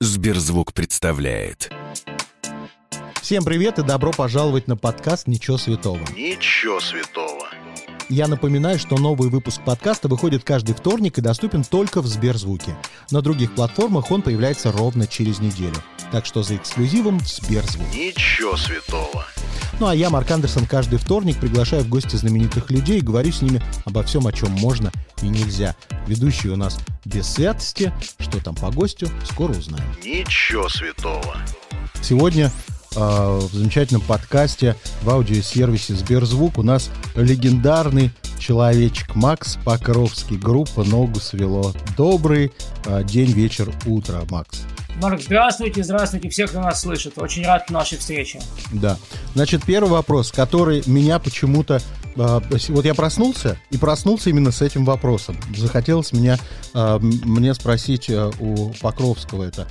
Сберзвук представляет. Всем привет и добро пожаловать на подкаст «Ничего святого». Ничего святого. Я напоминаю, что новый выпуск подкаста выходит каждый вторник и доступен только в Сберзвуке. На других платформах он появляется ровно через неделю. Так что за эксклюзивом в Сберзвук. Ничего святого. Ну а я, Марк Андерсон, каждый вторник приглашаю в гости знаменитых людей и говорю с ними обо всем, о чем можно и нельзя. Ведущий у нас без святости. Что там по гостю, скоро узнаем. Ничего святого. Сегодня в замечательном подкасте в аудиосервисе Сберзвук у нас легендарный человечек Макс Покровский, группа «Ногу свело». Добрый э, день, вечер, утро, Макс. Марк, здравствуйте, здравствуйте, всех, кто нас слышит. Очень рад нашей встрече. Да. Значит, первый вопрос, который меня почему-то... Э, вот я проснулся, и проснулся именно с этим вопросом. Захотелось меня, э, мне спросить э, у Покровского это.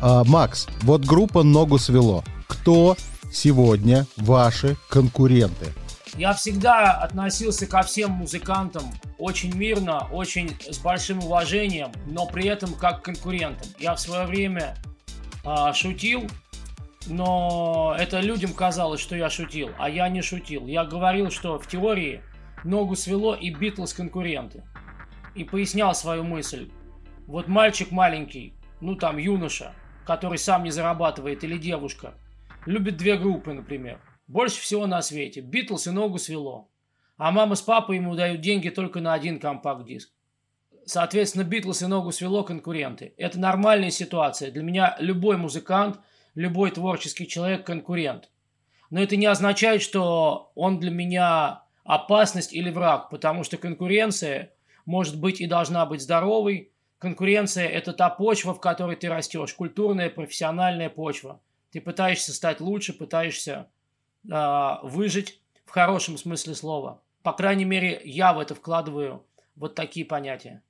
Э, Макс, вот группа «Ногу свело». Кто сегодня ваши конкуренты? Я всегда относился ко всем музыкантам очень мирно, очень с большим уважением, но при этом как к конкурентам. Я в свое время э, шутил, но это людям казалось, что я шутил, а я не шутил. Я говорил, что в теории ногу свело и Битлз конкуренты. И пояснял свою мысль. Вот мальчик маленький, ну там юноша, который сам не зарабатывает, или девушка, любит две группы, например – больше всего на свете. Битлз и ногу свело. А мама с папой ему дают деньги только на один компакт-диск. Соответственно, Битлз и ногу свело конкуренты. Это нормальная ситуация. Для меня любой музыкант, любой творческий человек – конкурент. Но это не означает, что он для меня опасность или враг, потому что конкуренция может быть и должна быть здоровой. Конкуренция – это та почва, в которой ты растешь, культурная, профессиональная почва. Ты пытаешься стать лучше, пытаешься э, выжить в хорошем смысле слова. По крайней мере, я в это вкладываю вот такие понятия.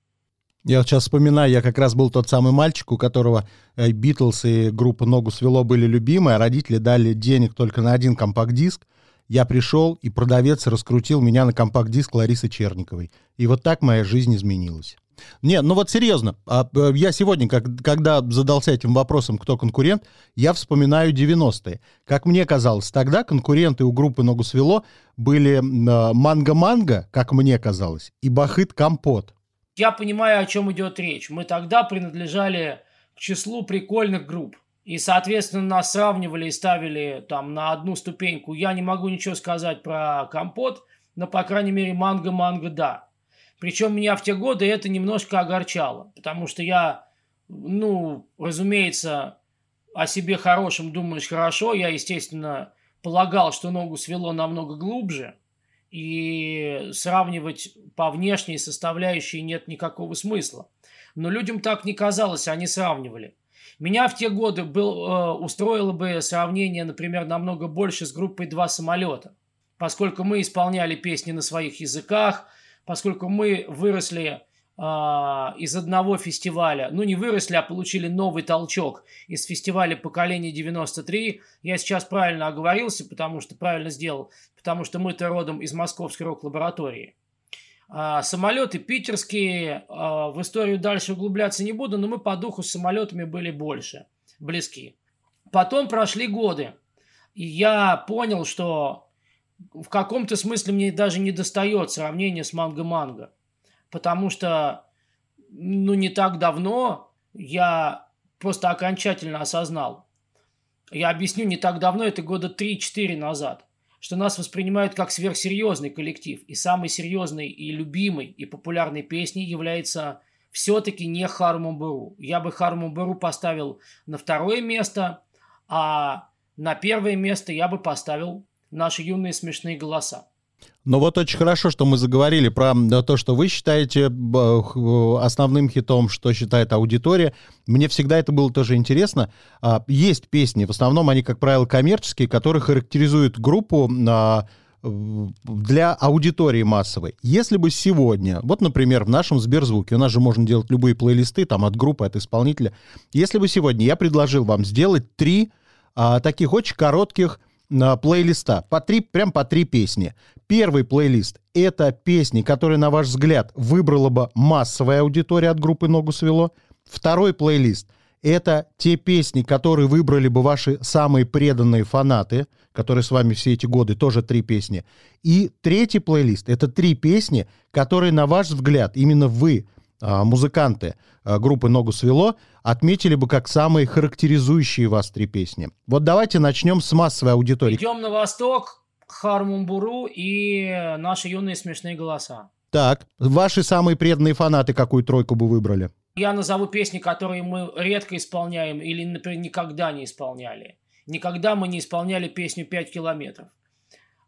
Я сейчас вспоминаю, я как раз был тот самый мальчик, у которого Битлз и группа «Ногу свело» были любимые, а родители дали денег только на один компакт-диск. Я пришел, и продавец раскрутил меня на компакт-диск Ларисы Черниковой. И вот так моя жизнь изменилась. Не, ну вот серьезно, а, э, я сегодня, как, когда задался этим вопросом, кто конкурент, я вспоминаю 90-е. Как мне казалось, тогда конкуренты у группы «Ногу свело» были э, «Манго-манго», как мне казалось, и «Бахыт-компот». Я понимаю, о чем идет речь. Мы тогда принадлежали к числу прикольных групп. И, соответственно, нас сравнивали и ставили там на одну ступеньку. Я не могу ничего сказать про компот, но, по крайней мере, манго-манго, да. Причем меня в те годы это немножко огорчало, потому что я, ну, разумеется, о себе хорошем думаешь хорошо. Я, естественно, полагал, что ногу свело намного глубже, и сравнивать по внешней составляющей нет никакого смысла. Но людям так не казалось, они сравнивали. Меня в те годы был, э, устроило бы сравнение, например, намного больше с группой «Два самолета», поскольку мы исполняли песни на своих языках – поскольку мы выросли а, из одного фестиваля, ну не выросли, а получили новый толчок из фестиваля поколения 93. Я сейчас правильно оговорился, потому что правильно сделал, потому что мы-то родом из Московской рок-лаборатории. А, самолеты питерские, а, в историю дальше углубляться не буду, но мы по духу с самолетами были больше, близки. Потом прошли годы, и я понял, что в каком-то смысле мне даже не достает сравнение с манго-манго. Потому что, ну, не так давно я просто окончательно осознал. Я объясню, не так давно, это года 3-4 назад, что нас воспринимают как сверхсерьезный коллектив. И самой серьезной и любимой и популярной песней является все-таки не Харму Я бы Харму поставил на второе место, а на первое место я бы поставил наши юные смешные голоса. Ну вот очень хорошо, что мы заговорили про то, что вы считаете основным хитом, что считает аудитория. Мне всегда это было тоже интересно. А, есть песни, в основном они, как правило, коммерческие, которые характеризуют группу а, для аудитории массовой. Если бы сегодня, вот, например, в нашем Сберзвуке, у нас же можно делать любые плейлисты, там, от группы, от исполнителя, если бы сегодня я предложил вам сделать три а, таких очень коротких плейлиста. По три, прям по три песни. Первый плейлист — это песни, которые, на ваш взгляд, выбрала бы массовая аудитория от группы «Ногу свело». Второй плейлист — Это те песни, которые выбрали бы ваши самые преданные фанаты, которые с вами все эти годы, тоже три песни. И третий плейлист — это три песни, которые, на ваш взгляд, именно вы, музыканты а, группы «Ногу свело», отметили бы как самые характеризующие вас три песни. Вот давайте начнем с массовой аудитории. Идем на восток, Хармумбуру и наши юные смешные голоса. Так, ваши самые преданные фанаты какую тройку бы выбрали? Я назову песни, которые мы редко исполняем или, например, никогда не исполняли. Никогда мы не исполняли песню «Пять километров».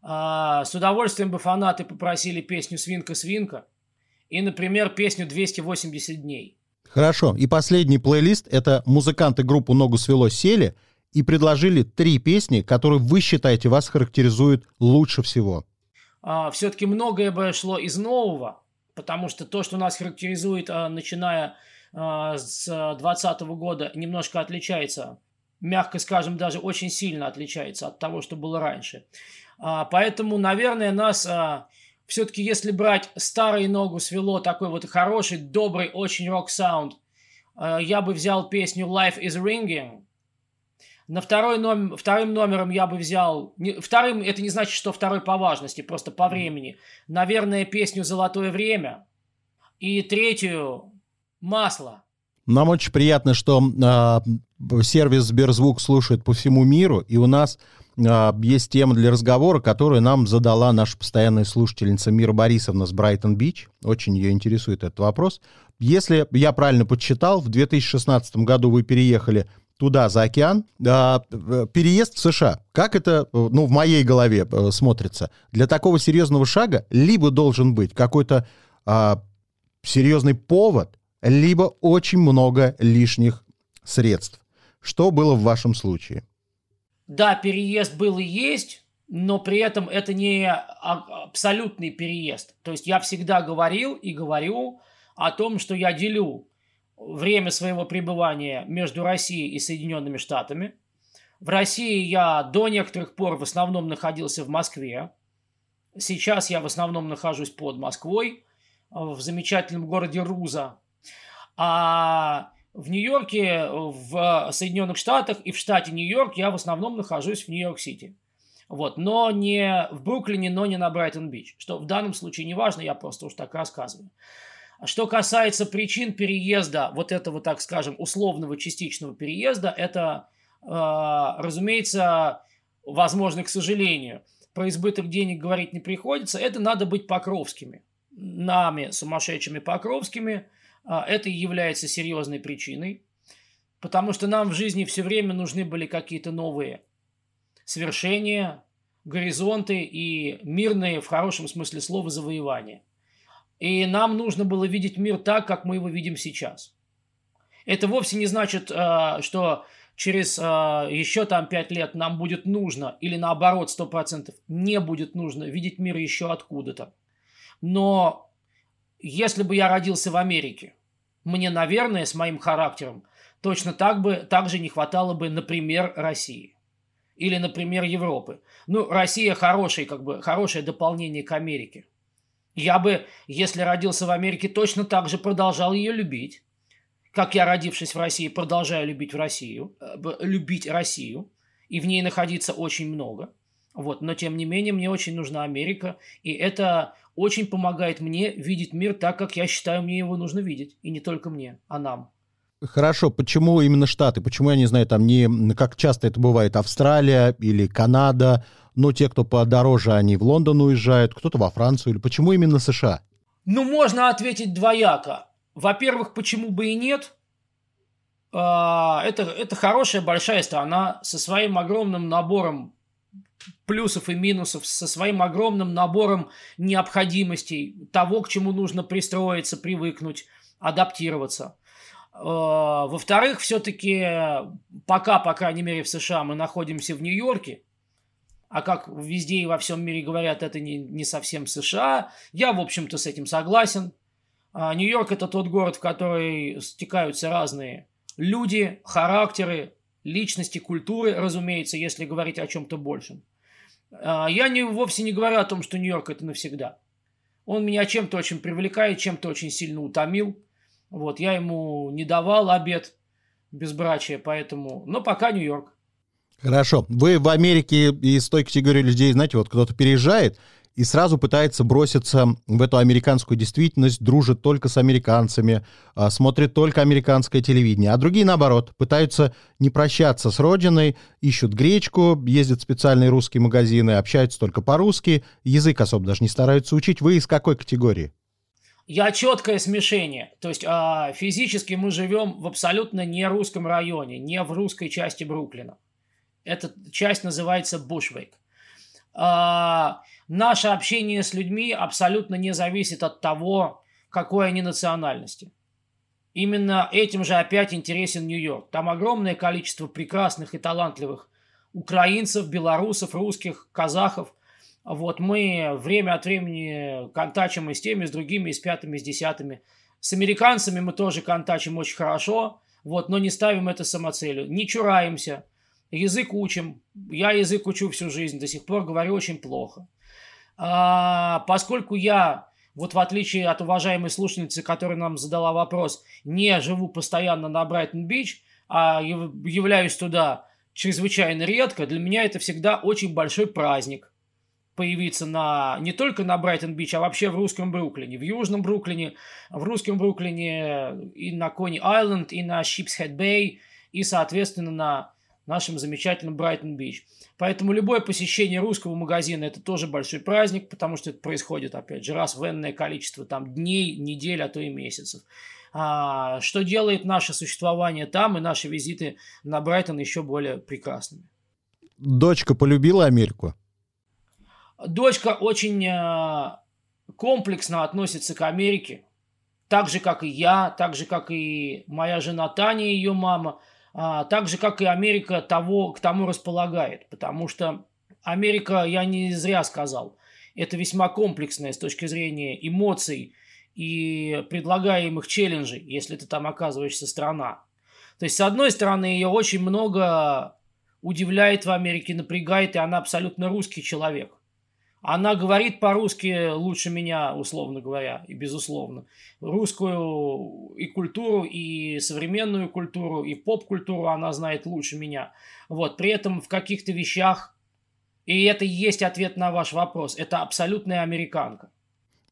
А, с удовольствием бы фанаты попросили песню «Свинка-свинка» и, например, песню «280 дней». Хорошо. И последний плейлист — это музыканты группы «Ногу свело» сели и предложили три песни, которые вы считаете вас характеризуют лучше всего. А, все-таки многое бы шло из нового, потому что то, что нас характеризует, а, начиная а, с 2020 года, немножко отличается, мягко скажем, даже очень сильно отличается от того, что было раньше. А, поэтому, наверное, нас а, все-таки, если брать старый ногу свело, такой вот хороший, добрый, очень рок-саунд, я бы взял песню «Life is Ringing», на второй номер, вторым номером я бы взял... Не, вторым это не значит, что второй по важности, просто по времени. Наверное, песню «Золотое время». И третью «Масло». Нам очень приятно, что э, сервис Сберзвук слушает по всему миру, и у нас э, есть тема для разговора, которую нам задала наша постоянная слушательница Мира Борисовна с Брайтон-Бич. Очень ее интересует этот вопрос. Если я правильно подсчитал, в 2016 году вы переехали туда, за океан. А, переезд в США, как это, ну, в моей голове э, смотрится? Для такого серьезного шага либо должен быть какой-то а, серьезный повод, либо очень много лишних средств. Что было в вашем случае? Да, переезд был и есть, но при этом это не абсолютный переезд. То есть я всегда говорил и говорю о том, что я делю время своего пребывания между Россией и Соединенными Штатами. В России я до некоторых пор в основном находился в Москве. Сейчас я в основном нахожусь под Москвой, в замечательном городе Руза. А в Нью-Йорке, в Соединенных Штатах и в штате Нью-Йорк я в основном нахожусь в Нью-Йорк-Сити. Вот, но не в Бруклине, но не на Брайтон-Бич. Что в данном случае не важно, я просто уж так рассказываю. Что касается причин переезда, вот этого, так скажем, условного частичного переезда, это, э, разумеется, возможно, к сожалению. Про избыток денег говорить не приходится. Это надо быть покровскими. Нами, сумасшедшими покровскими, э, это является серьезной причиной. Потому что нам в жизни все время нужны были какие-то новые свершения, горизонты и мирные, в хорошем смысле слова, завоевания. И нам нужно было видеть мир так, как мы его видим сейчас. Это вовсе не значит, э, что через э, еще там пять лет нам будет нужно, или наоборот, сто процентов не будет нужно видеть мир еще откуда-то. Но если бы я родился в Америке, мне, наверное, с моим характером, точно так, бы, так же не хватало бы, например, России. Или, например, Европы. Ну, Россия хороший, как бы, хорошее дополнение к Америке. Я бы, если родился в Америке, точно так же продолжал ее любить. Как я, родившись в России, продолжаю любить в Россию, э, любить Россию, и в ней находиться очень много. Вот, но тем не менее мне очень нужна Америка, и это очень помогает мне видеть мир так, как я считаю, мне его нужно видеть. И не только мне, а нам. Хорошо, почему именно Штаты? Почему, я не знаю, там не, как часто это бывает, Австралия или Канада, но те, кто подороже, они в Лондон уезжают, кто-то во Францию, или почему именно США? Ну, можно ответить двояко. Во-первых, почему бы и нет? А, это, это хорошая большая страна со своим огромным набором плюсов и минусов, со своим огромным набором необходимостей, того, к чему нужно пристроиться, привыкнуть, адаптироваться – Э, во-вторых, все-таки пока, по крайней мере, в США мы находимся в Нью-Йорке, а как везде и во всем мире говорят, это не, не совсем США, я, в общем-то, с этим согласен. А Нью-Йорк – это тот город, в который стекаются разные люди, характеры, личности, культуры, разумеется, если говорить о чем-то большем. А я не, вовсе не говорю о том, что Нью-Йорк – это навсегда. Он меня чем-то очень привлекает, чем-то очень сильно утомил – вот, я ему не давал обед, безбрачия, поэтому... Но пока Нью-Йорк. Хорошо. Вы в Америке из той категории людей, знаете, вот кто-то переезжает и сразу пытается броситься в эту американскую действительность, дружит только с американцами, а, смотрит только американское телевидение. А другие, наоборот, пытаются не прощаться с родиной, ищут гречку, ездят в специальные русские магазины, общаются только по-русски, язык особо даже не стараются учить. Вы из какой категории? Я четкое смешение. То есть э, физически мы живем в абсолютно не русском районе, не в русской части Бруклина. Эта часть называется Бушвейк. А, наше общение с людьми абсолютно не зависит от того, какой они национальности. Именно этим же опять интересен Нью-Йорк. Там огромное количество прекрасных и талантливых украинцев, белорусов, русских, казахов. Вот мы время от времени контачим и с теми, и с другими, и с пятыми, и с десятыми. С американцами мы тоже контачим очень хорошо, вот, но не ставим это самоцелью. Не чураемся – Язык учим. Я язык учу всю жизнь, до сих пор говорю очень плохо. А, поскольку я, вот в отличие от уважаемой слушательницы, которая нам задала вопрос, не живу постоянно на Брайтон-Бич, а являюсь туда чрезвычайно редко, для меня это всегда очень большой праздник появиться на, не только на Брайтон-Бич, а вообще в русском Бруклине, в южном Бруклине, в русском Бруклине и на Кони-Айленд, и на Шипсхед-Бэй, и, соответственно, на нашем замечательном Брайтон-Бич. Поэтому любое посещение русского магазина – это тоже большой праздник, потому что это происходит, опять же, раз в энное количество там, дней, недель, а то и месяцев. А, что делает наше существование там и наши визиты на Брайтон еще более прекрасными. Дочка полюбила Америку? Дочка очень э, комплексно относится к Америке, так же, как и я, так же, как и моя жена Таня и ее мама – а, так же, как и Америка того, к тому располагает. Потому что Америка, я не зря сказал, это весьма комплексная с точки зрения эмоций и предлагаемых челленджей, если ты там оказываешься страна. То есть, с одной стороны, ее очень много удивляет в Америке, напрягает, и она абсолютно русский человек. Она говорит по-русски лучше меня, условно говоря, и безусловно. Русскую и культуру, и современную культуру, и поп-культуру она знает лучше меня. Вот, при этом в каких-то вещах, и это и есть ответ на ваш вопрос, это абсолютная американка.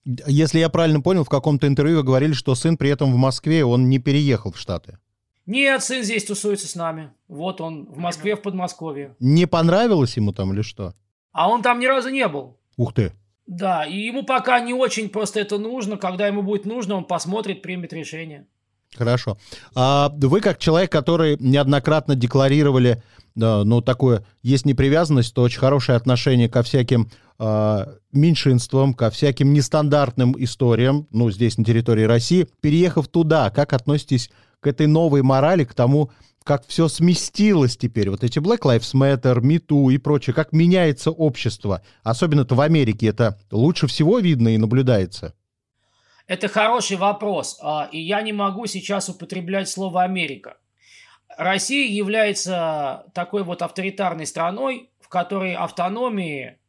Если я правильно понял, в каком-то интервью вы говорили, что сын при этом в Москве, он не переехал в Штаты. Нет, сын здесь тусуется с нами. Вот он, в Москве, в Подмосковье. Не понравилось ему там или что? А он там ни разу не был. Ух ты. Да, и ему пока не очень просто это нужно. Когда ему будет нужно, он посмотрит, примет решение. Хорошо. А вы как человек, который неоднократно декларировали, ну, такое, есть непривязанность, то очень хорошее отношение ко всяким э, меньшинствам, ко всяким нестандартным историям, ну, здесь на территории России. Переехав туда, как относитесь к этой новой морали, к тому, как все сместилось теперь, вот эти Black Lives Matter, Me и прочее, как меняется общество, особенно-то в Америке, это лучше всего видно и наблюдается? Это хороший вопрос, а, и я не могу сейчас употреблять слово «Америка». Россия является такой вот авторитарной страной, в которой автономии,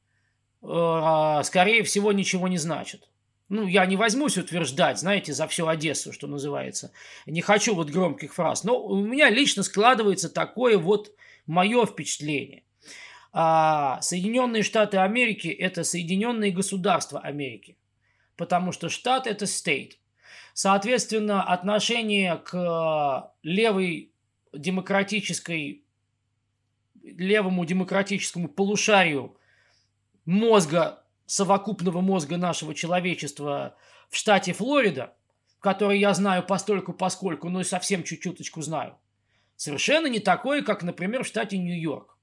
э, скорее всего, ничего не значит ну, я не возьмусь утверждать, знаете, за всю Одессу, что называется. Не хочу вот громких фраз. Но у меня лично складывается такое вот мое впечатление. А Соединенные Штаты Америки – это Соединенные Государства Америки. Потому что штат – это state. Соответственно, отношение к левой демократической, левому демократическому полушарию мозга совокупного мозга нашего человечества в штате Флорида, который я знаю постольку поскольку, но и совсем чуть-чуточку знаю, совершенно не такое, как, например, в штате Нью-Йорк.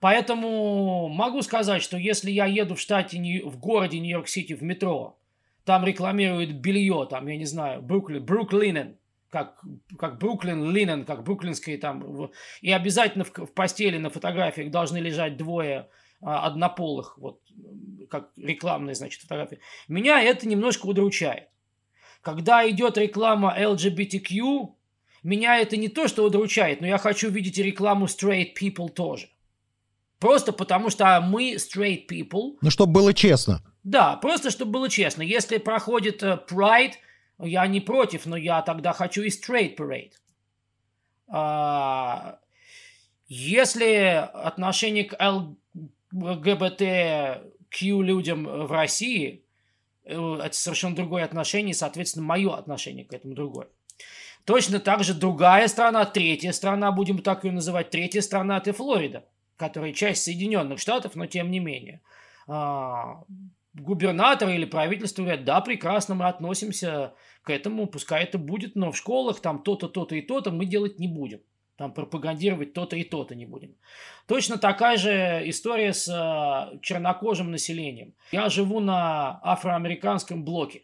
Поэтому могу сказать, что если я еду в штате, в городе Нью-Йорк-Сити в метро, там рекламируют белье, там, я не знаю, Бруклин, Бруклинен, как, как Бруклин, Линен, как бруклинские там, и обязательно в, в постели на фотографиях должны лежать двое однополых, вот, как рекламные, значит, фотографии, меня это немножко удручает. Когда идет реклама LGBTQ, меня это не то, что удручает, но я хочу видеть рекламу straight people тоже. Просто потому что мы straight people. Ну, чтобы было честно. Да, просто чтобы было честно. Если проходит uh, Pride, я не против, но я тогда хочу и straight parade. А, если отношение к ЛГБТQ людям в России, э, это совершенно другое отношение, соответственно, мое отношение к этому другое. Точно так же другая страна, третья страна, будем так ее называть, третья страна – это Флорида, которая часть Соединенных Штатов, но тем не менее. А, губернатор или правительство говорят, да, прекрасно, мы относимся к этому, пускай это будет, но в школах там то-то, то-то и то-то мы делать не будем там пропагандировать то-то и то-то не будем. Точно такая же история с э, чернокожим населением. Я живу на афроамериканском блоке.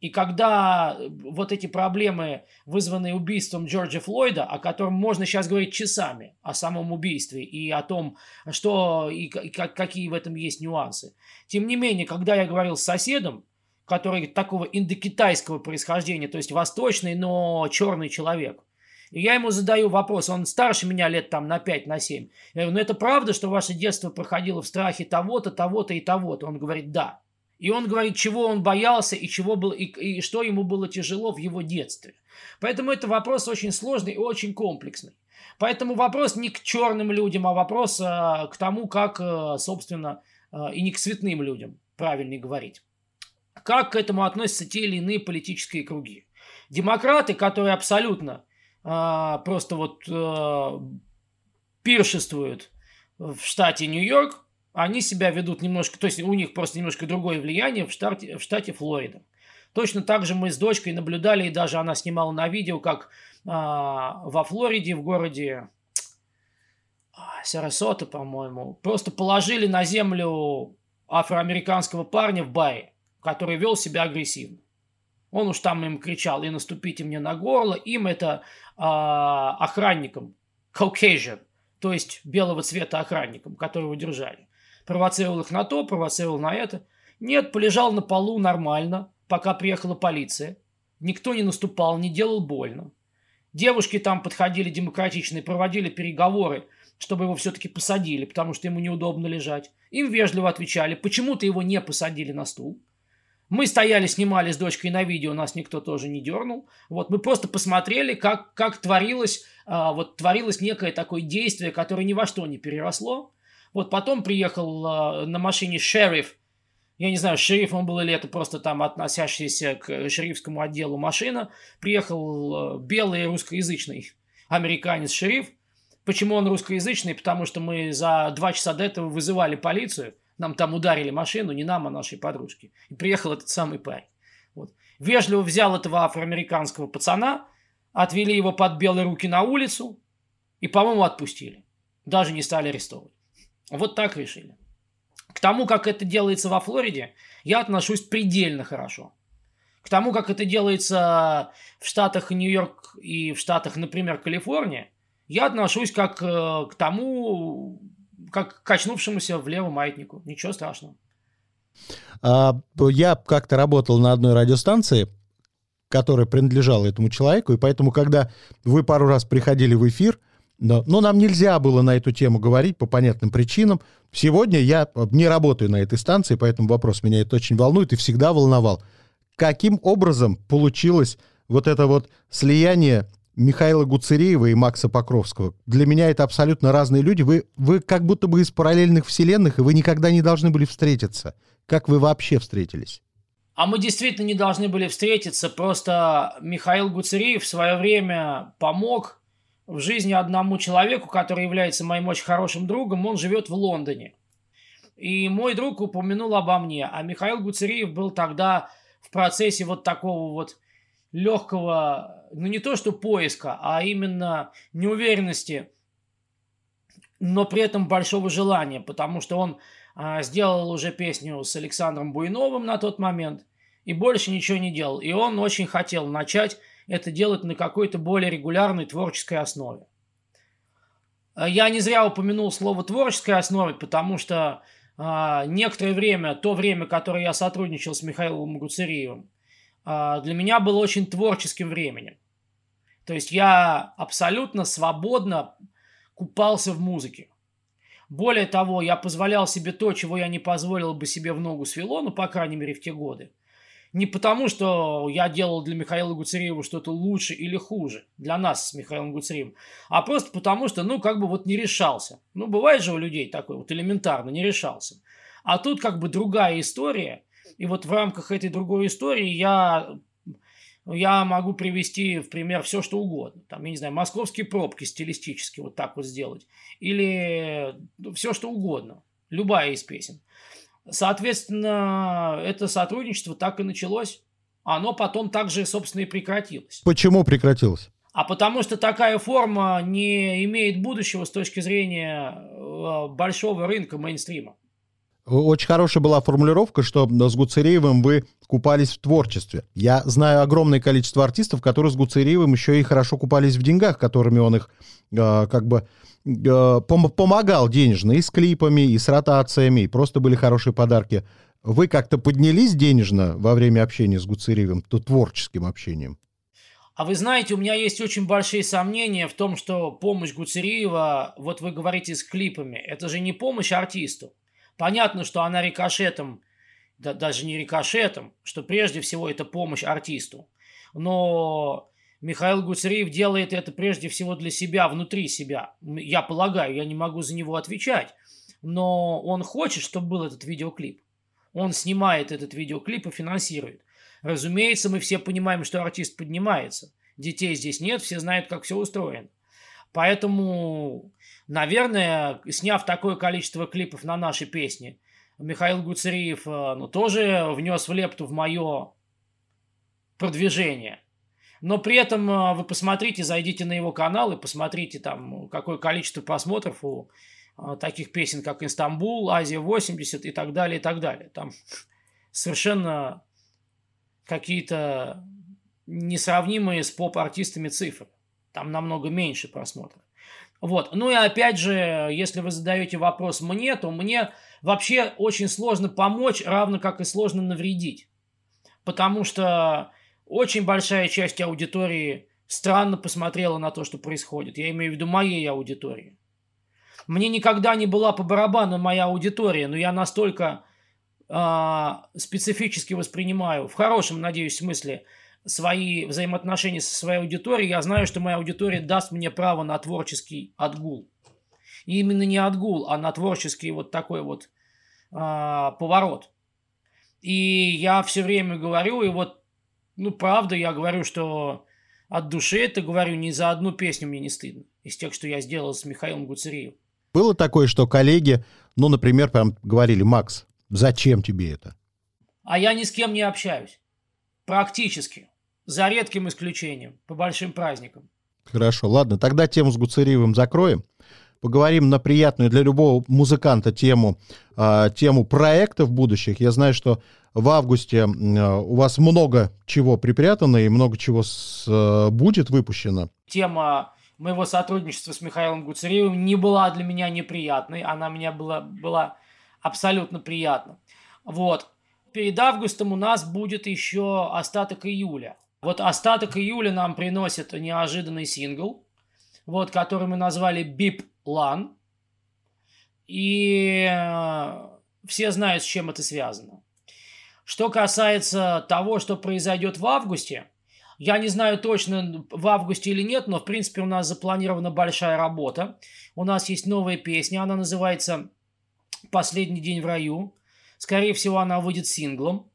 И когда вот эти проблемы, вызванные убийством Джорджа Флойда, о котором можно сейчас говорить часами, о самом убийстве и о том, что и какие в этом есть нюансы. Тем не менее, когда я говорил с соседом, который такого индокитайского происхождения, то есть восточный, но черный человек, и я ему задаю вопрос, он старше меня лет там на 5, на 7. Я говорю, ну это правда, что ваше детство проходило в страхе того-то, того-то и того-то? Он говорит, да. И он говорит, чего он боялся и, чего был, и, и что ему было тяжело в его детстве. Поэтому это вопрос очень сложный и очень комплексный. Поэтому вопрос не к черным людям, а вопрос а, к тому, как, а, собственно, а, и не к цветным людям, правильнее говорить. Как к этому относятся те или иные политические круги. Демократы, которые абсолютно а, просто вот а, пиршествуют в штате Нью-Йорк, они себя ведут немножко, то есть у них просто немножко другое влияние в штате, в штате Флорида. Точно так же мы с дочкой наблюдали, и даже она снимала на видео, как а, во Флориде, в городе а, Сарасота, по-моему, просто положили на землю афроамериканского парня в баре, который вел себя агрессивно. Он уж там им кричал, и наступите мне на горло. Им это э, охранникам, Caucasian, то есть белого цвета охранникам, которого держали. Провоцировал их на то, провоцировал на это. Нет, полежал на полу нормально, пока приехала полиция. Никто не наступал, не делал больно. Девушки там подходили демократичные, проводили переговоры, чтобы его все-таки посадили, потому что ему неудобно лежать. Им вежливо отвечали, почему-то его не посадили на стул. Мы стояли, снимали с дочкой на видео, нас никто тоже не дернул. Вот мы просто посмотрели, как, как творилось, а, вот творилось некое такое действие, которое ни во что не переросло. Вот потом приехал а, на машине шериф, я не знаю, шериф он был или это просто там относящийся к шерифскому отделу машина. Приехал а, белый русскоязычный американец-шериф. Почему он русскоязычный? Потому что мы за два часа до этого вызывали полицию – нам там ударили машину, не нам, а нашей подружке. И приехал этот самый парень. Вот. Вежливо взял этого афроамериканского пацана, отвели его под белые руки на улицу и, по-моему, отпустили. Даже не стали арестовывать. Вот так решили. К тому, как это делается во Флориде, я отношусь предельно хорошо. К тому, как это делается в штатах Нью-Йорк и в штатах, например, Калифорния, я отношусь как э, к тому, как качнувшемуся влево маятнику. Ничего страшного. А, я как-то работал на одной радиостанции, которая принадлежала этому человеку, и поэтому, когда вы пару раз приходили в эфир, но, но нам нельзя было на эту тему говорить по понятным причинам. Сегодня я не работаю на этой станции, поэтому вопрос меня это очень волнует и всегда волновал. Каким образом получилось вот это вот слияние Михаила Гуцереева и Макса Покровского. Для меня это абсолютно разные люди. Вы, вы как будто бы из параллельных вселенных, и вы никогда не должны были встретиться. Как вы вообще встретились? А мы действительно не должны были встретиться. Просто Михаил Гуцериев в свое время помог в жизни одному человеку, который является моим очень хорошим другом. Он живет в Лондоне. И мой друг упомянул обо мне. А Михаил Гуцериев был тогда в процессе вот такого вот легкого, ну не то что поиска, а именно неуверенности, но при этом большого желания, потому что он а, сделал уже песню с Александром Буйновым на тот момент и больше ничего не делал. И он очень хотел начать это делать на какой-то более регулярной творческой основе. А, я не зря упомянул слово творческой основе, потому что а, некоторое время, то время, которое я сотрудничал с Михаилом Гуцериевым, а, для меня было очень творческим временем. То есть я абсолютно свободно купался в музыке. Более того, я позволял себе то, чего я не позволил бы себе в ногу свело, ну, по крайней мере, в те годы. Не потому, что я делал для Михаила Гуцериева что-то лучше или хуже для нас с Михаилом Гуцериевым, а просто потому, что, ну, как бы вот не решался. Ну, бывает же у людей такой вот элементарно, не решался. А тут как бы другая история, и вот в рамках этой другой истории я я могу привести в пример все, что угодно. Там, я не знаю, московские пробки стилистически вот так вот сделать. Или ну, все, что угодно. Любая из песен. Соответственно, это сотрудничество так и началось. Оно потом также, собственно, и прекратилось. Почему прекратилось? А потому что такая форма не имеет будущего с точки зрения э, большого рынка мейнстрима. Очень хорошая была формулировка, что с Гуцериевым вы купались в творчестве. Я знаю огромное количество артистов, которые с Гуцериевым еще и хорошо купались в деньгах, которыми он их э, как бы э, пом- помогал денежно и с клипами, и с ротациями, и просто были хорошие подарки. Вы как-то поднялись денежно во время общения с Гуцериевым, то творческим общением? А вы знаете, у меня есть очень большие сомнения в том, что помощь Гуцериева, вот вы говорите с клипами, это же не помощь артисту. Понятно, что она рикошетом, да, даже не рикошетом, что прежде всего это помощь артисту. Но Михаил Гуцериев делает это прежде всего для себя, внутри себя. Я полагаю, я не могу за него отвечать. Но он хочет, чтобы был этот видеоклип. Он снимает этот видеоклип и финансирует. Разумеется, мы все понимаем, что артист поднимается. Детей здесь нет, все знают, как все устроено. Поэтому, наверное, сняв такое количество клипов на наши песни, Михаил Гуцериев э, ну, тоже внес в лепту в мое продвижение. Но при этом э, вы посмотрите, зайдите на его канал и посмотрите там, какое количество просмотров у э, таких песен, как «Инстамбул», «Азия-80» и так далее, и так далее. Там совершенно какие-то несравнимые с поп-артистами цифры. Там намного меньше просмотров. Вот. Ну и опять же, если вы задаете вопрос мне, то мне вообще очень сложно помочь, равно как и сложно навредить. Потому что очень большая часть аудитории странно посмотрела на то, что происходит. Я имею в виду моей аудитории. Мне никогда не была по барабану моя аудитория, но я настолько э, специфически воспринимаю, в хорошем, надеюсь, смысле, свои взаимоотношения со своей аудиторией, я знаю, что моя аудитория даст мне право на творческий отгул. И именно не отгул, а на творческий вот такой вот а, поворот. И я все время говорю, и вот, ну, правда, я говорю, что от души это говорю, ни за одну песню мне не стыдно из тех, что я сделал с Михаилом Гуцериевым. Было такое, что коллеги, ну, например, прям говорили, Макс, зачем тебе это? А я ни с кем не общаюсь. Практически. За редким исключением. По большим праздникам. Хорошо, ладно, тогда тему с Гуцериевым закроем. Поговорим на приятную для любого музыканта тему, э, тему проектов будущих. Я знаю, что в августе э, у вас много чего припрятано и много чего с, э, будет выпущено. Тема моего сотрудничества с Михаилом Гуцериевым не была для меня неприятной. Она меня была, была абсолютно приятна. Вот. Перед августом у нас будет еще остаток июля. Вот остаток июля нам приносит неожиданный сингл, вот, который мы назвали Bip Lan. И э, все знают, с чем это связано. Что касается того, что произойдет в августе, я не знаю точно, в августе или нет, но, в принципе, у нас запланирована большая работа. У нас есть новая песня, она называется «Последний день в раю». Скорее всего, она выйдет синглом.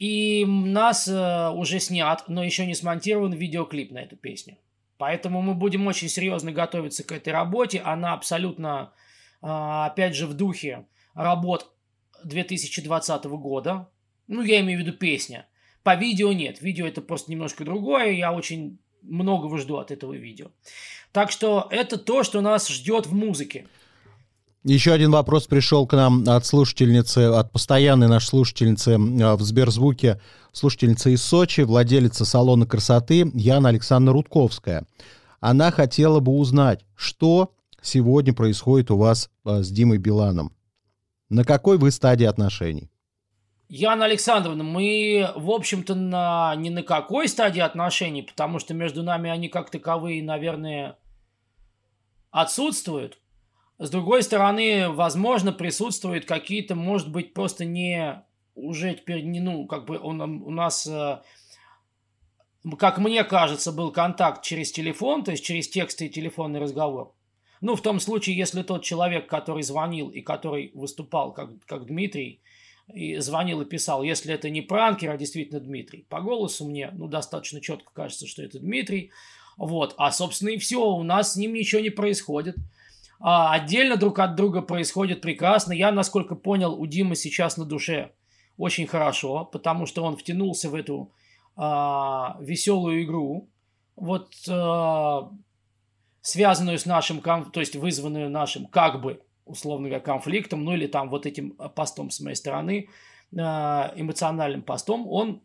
И нас э, уже снят, но еще не смонтирован видеоклип на эту песню. Поэтому мы будем очень серьезно готовиться к этой работе. Она абсолютно, э, опять же, в духе работ 2020 года. Ну, я имею в виду песня. По видео нет. Видео это просто немножко другое. Я очень многого жду от этого видео. Так что это то, что нас ждет в музыке. Еще один вопрос пришел к нам от слушательницы, от постоянной нашей слушательницы э, в Сберзвуке, слушательница из Сочи, владелица салона красоты Яна Александра Рудковская. Она хотела бы узнать, что сегодня происходит у вас э, с Димой Биланом. На какой вы стадии отношений? Яна Александровна, мы, в общем-то, на, не на какой стадии отношений, потому что между нами они как таковые, наверное, отсутствуют. С другой стороны, возможно, присутствуют какие-то, может быть, просто не уже теперь не, ну, как бы он у нас, э, как мне кажется, был контакт через телефон, то есть через тексты и телефонный разговор. Ну, в том случае, если тот человек, который звонил и который выступал как, как Дмитрий, и звонил и писал, если это не пранкер, а действительно Дмитрий. По голосу мне, ну, достаточно четко кажется, что это Дмитрий. Вот, а, собственно, и все, у нас с ним ничего не происходит. А отдельно друг от друга происходит прекрасно. Я, насколько понял, у Димы сейчас на душе очень хорошо, потому что он втянулся в эту а, веселую игру. Вот а, связанную с нашим, то есть вызванную нашим как бы, условно говоря, конфликтом, ну или там вот этим постом с моей стороны, э, эмоциональным постом, он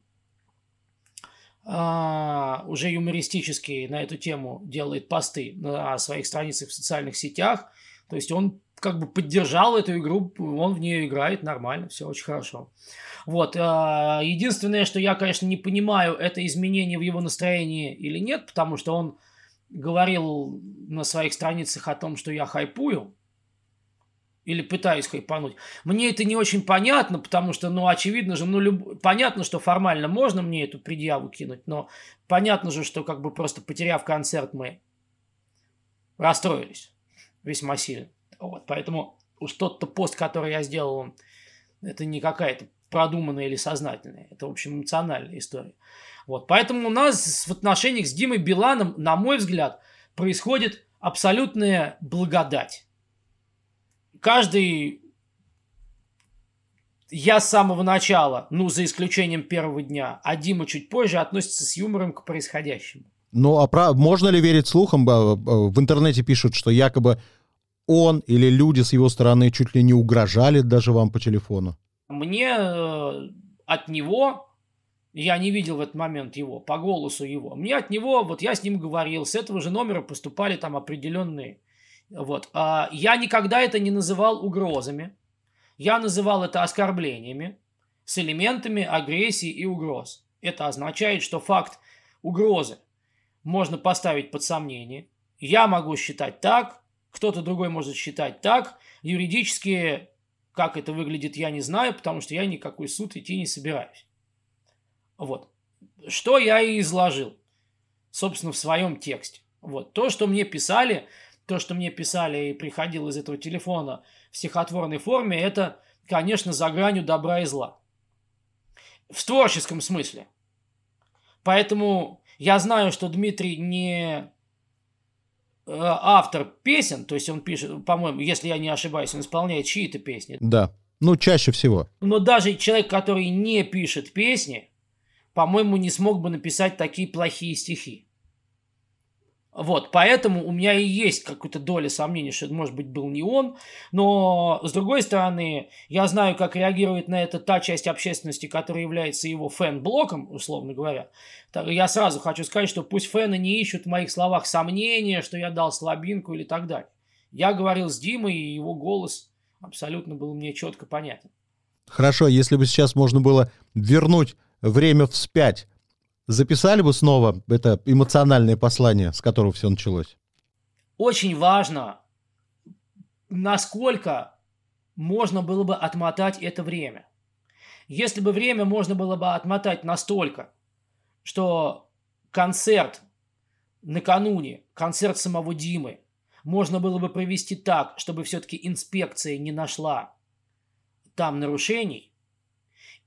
а, уже юмористически на эту тему делает посты на своих страницах в социальных сетях. То есть он как бы поддержал эту игру, он в нее играет нормально, все очень хорошо. Вот. А, единственное, что я, конечно, не понимаю, это изменение в его настроении или нет, потому что он говорил на своих страницах о том, что я хайпую, или пытаюсь хайпануть. Мне это не очень понятно, потому что, ну, очевидно же, ну, люб... понятно, что формально можно мне эту предъяву кинуть, но понятно же, что как бы просто потеряв концерт, мы расстроились весьма сильно. Вот, поэтому уж тот-то пост, который я сделал, это не какая-то продуманная или сознательная. Это, в общем, эмоциональная история. Вот. Поэтому у нас в отношениях с Димой Биланом, на мой взгляд, происходит абсолютная благодать. Каждый я с самого начала, ну, за исключением первого дня, а Дима чуть позже относится с юмором к происходящему. Ну, а про... можно ли верить слухам? В интернете пишут, что якобы он или люди с его стороны чуть ли не угрожали даже вам по телефону. Мне э, от него я не видел в этот момент его, по голосу его. Мне от него, вот я с ним говорил, с этого же номера поступали там определенные. Вот. А я никогда это не называл угрозами. Я называл это оскорблениями с элементами агрессии и угроз. Это означает, что факт угрозы можно поставить под сомнение. Я могу считать так, кто-то другой может считать так. Юридически, как это выглядит, я не знаю, потому что я никакой суд идти не собираюсь. Вот. Что я и изложил, собственно, в своем тексте. Вот. То, что мне писали, то, что мне писали и приходило из этого телефона в стихотворной форме, это, конечно, за гранью добра и зла. В творческом смысле. Поэтому я знаю, что Дмитрий не э, автор песен, то есть он пишет, по-моему, если я не ошибаюсь, он исполняет чьи-то песни. Да, ну чаще всего. Но даже человек, который не пишет песни, по-моему, не смог бы написать такие плохие стихи. Вот, поэтому у меня и есть какая-то доля сомнений, что это, может быть, был не он. Но, с другой стороны, я знаю, как реагирует на это та часть общественности, которая является его фэн-блоком, условно говоря. Так, я сразу хочу сказать, что пусть фэны не ищут в моих словах сомнения, что я дал слабинку или так далее. Я говорил с Димой, и его голос абсолютно был мне четко понятен. Хорошо, если бы сейчас можно было вернуть время вспять, записали бы снова это эмоциональное послание, с которого все началось? Очень важно, насколько можно было бы отмотать это время. Если бы время можно было бы отмотать настолько, что концерт накануне, концерт самого Димы, можно было бы провести так, чтобы все-таки инспекция не нашла там нарушений,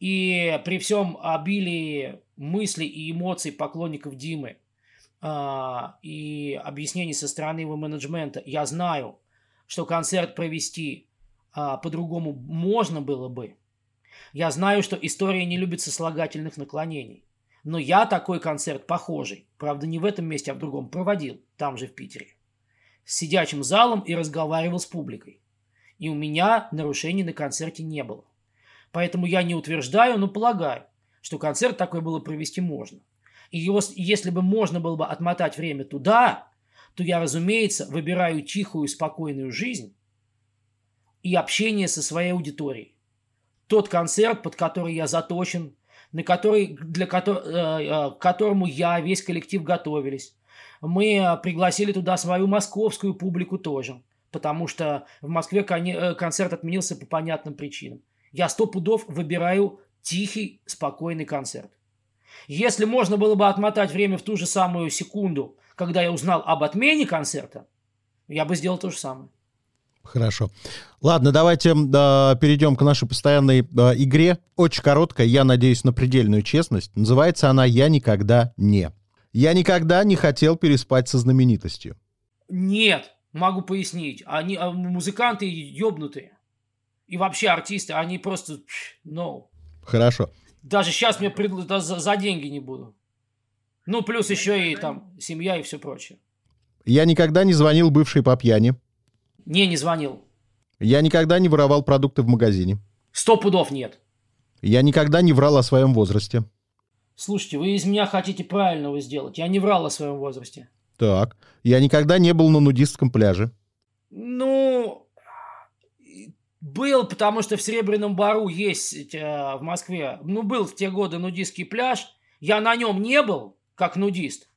и при всем обилии мыслей и эмоций поклонников Димы а, и объяснений со стороны его менеджмента, я знаю, что концерт провести а, по-другому можно было бы. Я знаю, что история не любит сослагательных наклонений. Но я такой концерт похожий, правда не в этом месте, а в другом, проводил, там же в Питере. С сидячим залом и разговаривал с публикой. И у меня нарушений на концерте не было. Поэтому я не утверждаю, но полагаю, что концерт такой было провести можно. И его, если бы можно было бы отмотать время туда, то я, разумеется, выбираю тихую, спокойную жизнь и общение со своей аудиторией. Тот концерт, под который я заточен, на который, для которого, э, э, которому я, весь коллектив готовились. Мы э, пригласили туда свою московскую публику тоже, потому что в Москве концерт отменился по понятным причинам. Я сто пудов выбираю тихий, спокойный концерт. Если можно было бы отмотать время в ту же самую секунду, когда я узнал об отмене концерта, я бы сделал то же самое. Хорошо. Ладно, давайте э, перейдем к нашей постоянной э, игре. Очень короткая, я надеюсь на предельную честность. Называется она «Я никогда не». Я никогда не хотел переспать со знаменитостью. Нет, могу пояснить. Они а, музыканты ёбнутые. И вообще артисты, они просто... No. Хорошо. Даже сейчас мне пред... за, за деньги не буду. Ну, плюс еще и там семья и все прочее. Я никогда не звонил бывшей по пьяни. Не, не звонил. Я никогда не воровал продукты в магазине. Сто пудов нет. Я никогда не врал о своем возрасте. Слушайте, вы из меня хотите правильного сделать. Я не врал о своем возрасте. Так. Я никогда не был на нудистском пляже. Ну, был, потому что в Серебряном Бару есть э, в Москве. Ну, был в те годы нудистский пляж. Я на нем не был, как нудист.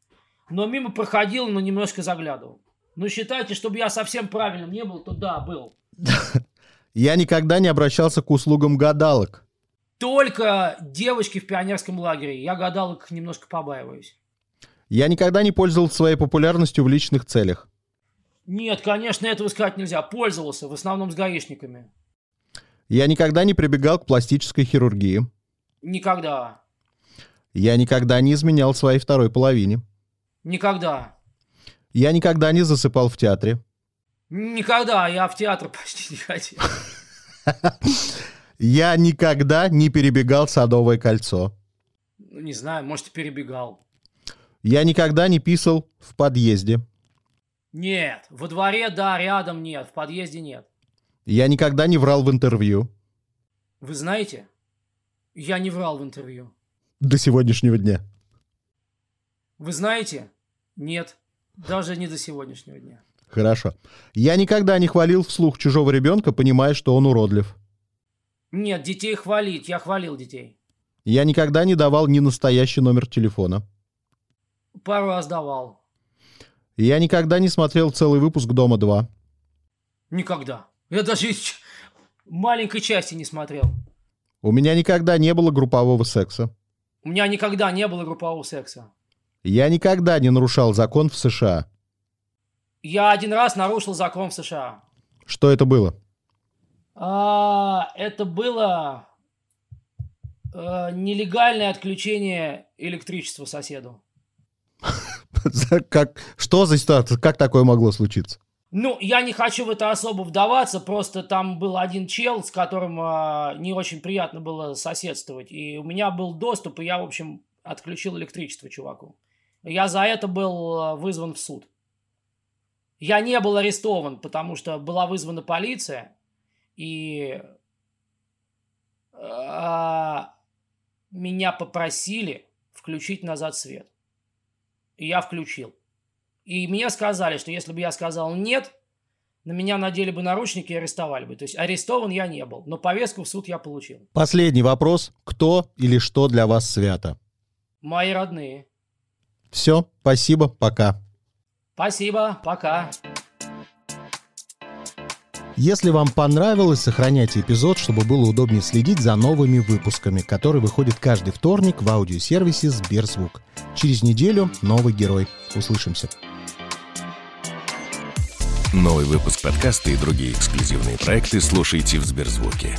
Но мимо проходил, но немножко заглядывал. Ну, считайте, чтобы я совсем правильным не был, то да, был. Я никогда не обращался к услугам гадалок. Только девочки в пионерском лагере. Я гадалок немножко побаиваюсь. Я никогда не пользовался своей популярностью в личных целях. Нет, конечно, этого сказать нельзя. Пользовался, в основном с гаишниками. Я никогда не прибегал к пластической хирургии. Никогда. Я никогда не изменял своей второй половине. Никогда. Я никогда не засыпал в театре. Никогда, я в театр почти не ходил. Я никогда не перебегал Садовое кольцо. Ну, не знаю, может, и перебегал. Я никогда не писал в подъезде. Нет, во дворе, да, рядом нет, в подъезде нет. Я никогда не врал в интервью. Вы знаете, я не врал в интервью. До сегодняшнего дня. Вы знаете? Нет. Даже не до сегодняшнего дня. Хорошо. Я никогда не хвалил вслух чужого ребенка, понимая, что он уродлив. Нет, детей хвалить. Я хвалил детей. Я никогда не давал ни настоящий номер телефона. Пару раз давал. Я никогда не смотрел целый выпуск «Дома-2». Никогда. Я даже маленькой части не смотрел. У меня никогда не было группового секса. У меня никогда не было группового секса. Я никогда не нарушал закон в США. Я один раз нарушил закон в США. Что это было? А, это было а, нелегальное отключение электричества соседу. Как, что за ситуация? Как такое могло случиться? Ну, я не хочу в это особо вдаваться, просто там был один чел, с которым э, не очень приятно было соседствовать. И у меня был доступ, и я, в общем, отключил электричество чуваку. Я за это был э, вызван в суд. Я не был арестован, потому что была вызвана полиция, и э, меня попросили включить назад свет. И я включил. И мне сказали, что если бы я сказал нет, на меня надели бы наручники и арестовали бы. То есть арестован я не был, но повестку в суд я получил. Последний вопрос. Кто или что для вас свято? Мои родные. Все, спасибо, пока. Спасибо, пока. Если вам понравилось, сохраняйте эпизод, чтобы было удобнее следить за новыми выпусками, которые выходят каждый вторник в аудиосервисе Сберзвук. Через неделю новый герой. Услышимся. Новый выпуск подкаста и другие эксклюзивные проекты слушайте в Сберзвуке.